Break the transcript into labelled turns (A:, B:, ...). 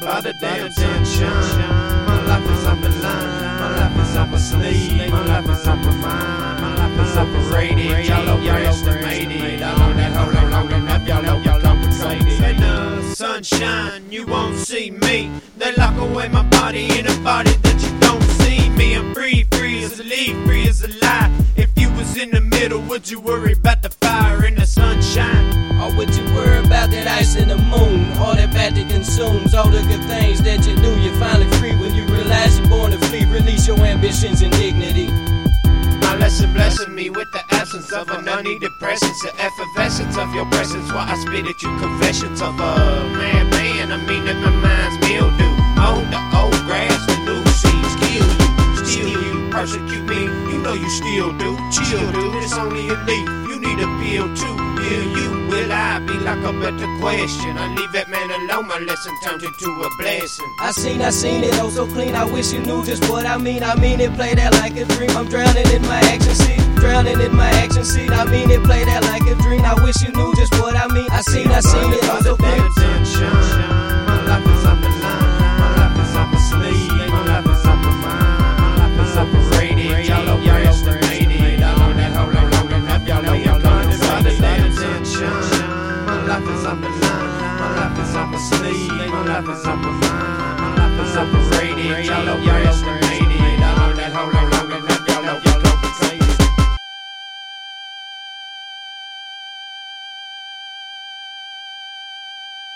A: by the damn sunshine. My life is up the line. My life is up sleeve. My life is up my mind. My life is operated. Y'all overestimated. I on that hole, rolling up. Y'all know y'all compensated. In the sunshine, you won't see me. They lock away my body in a body that you don't see me. I'm free, free as a leaf, free as a lie. If you was in the middle, would you worry about the fight? Blessing me with the absence of an antidepressant, the effervescence of your presence. While I spit at you confessions of a man, man. I mean that my me. You know you still do. Chill, dude. It's only a leaf. You need a pill too. Will you? Will I? Be like a better question. I leave that man alone. My lesson turned into a blessing.
B: I seen, I seen it, oh so clean. I wish you knew just what I mean. I mean it, play that like a dream. I'm drowning in my action seat, drowning in my action seat. I mean it, play that like a dream. I wish you knew just what I mean. I seen, I seen it,
A: life is on operated. Y'all overestimated. I know that on long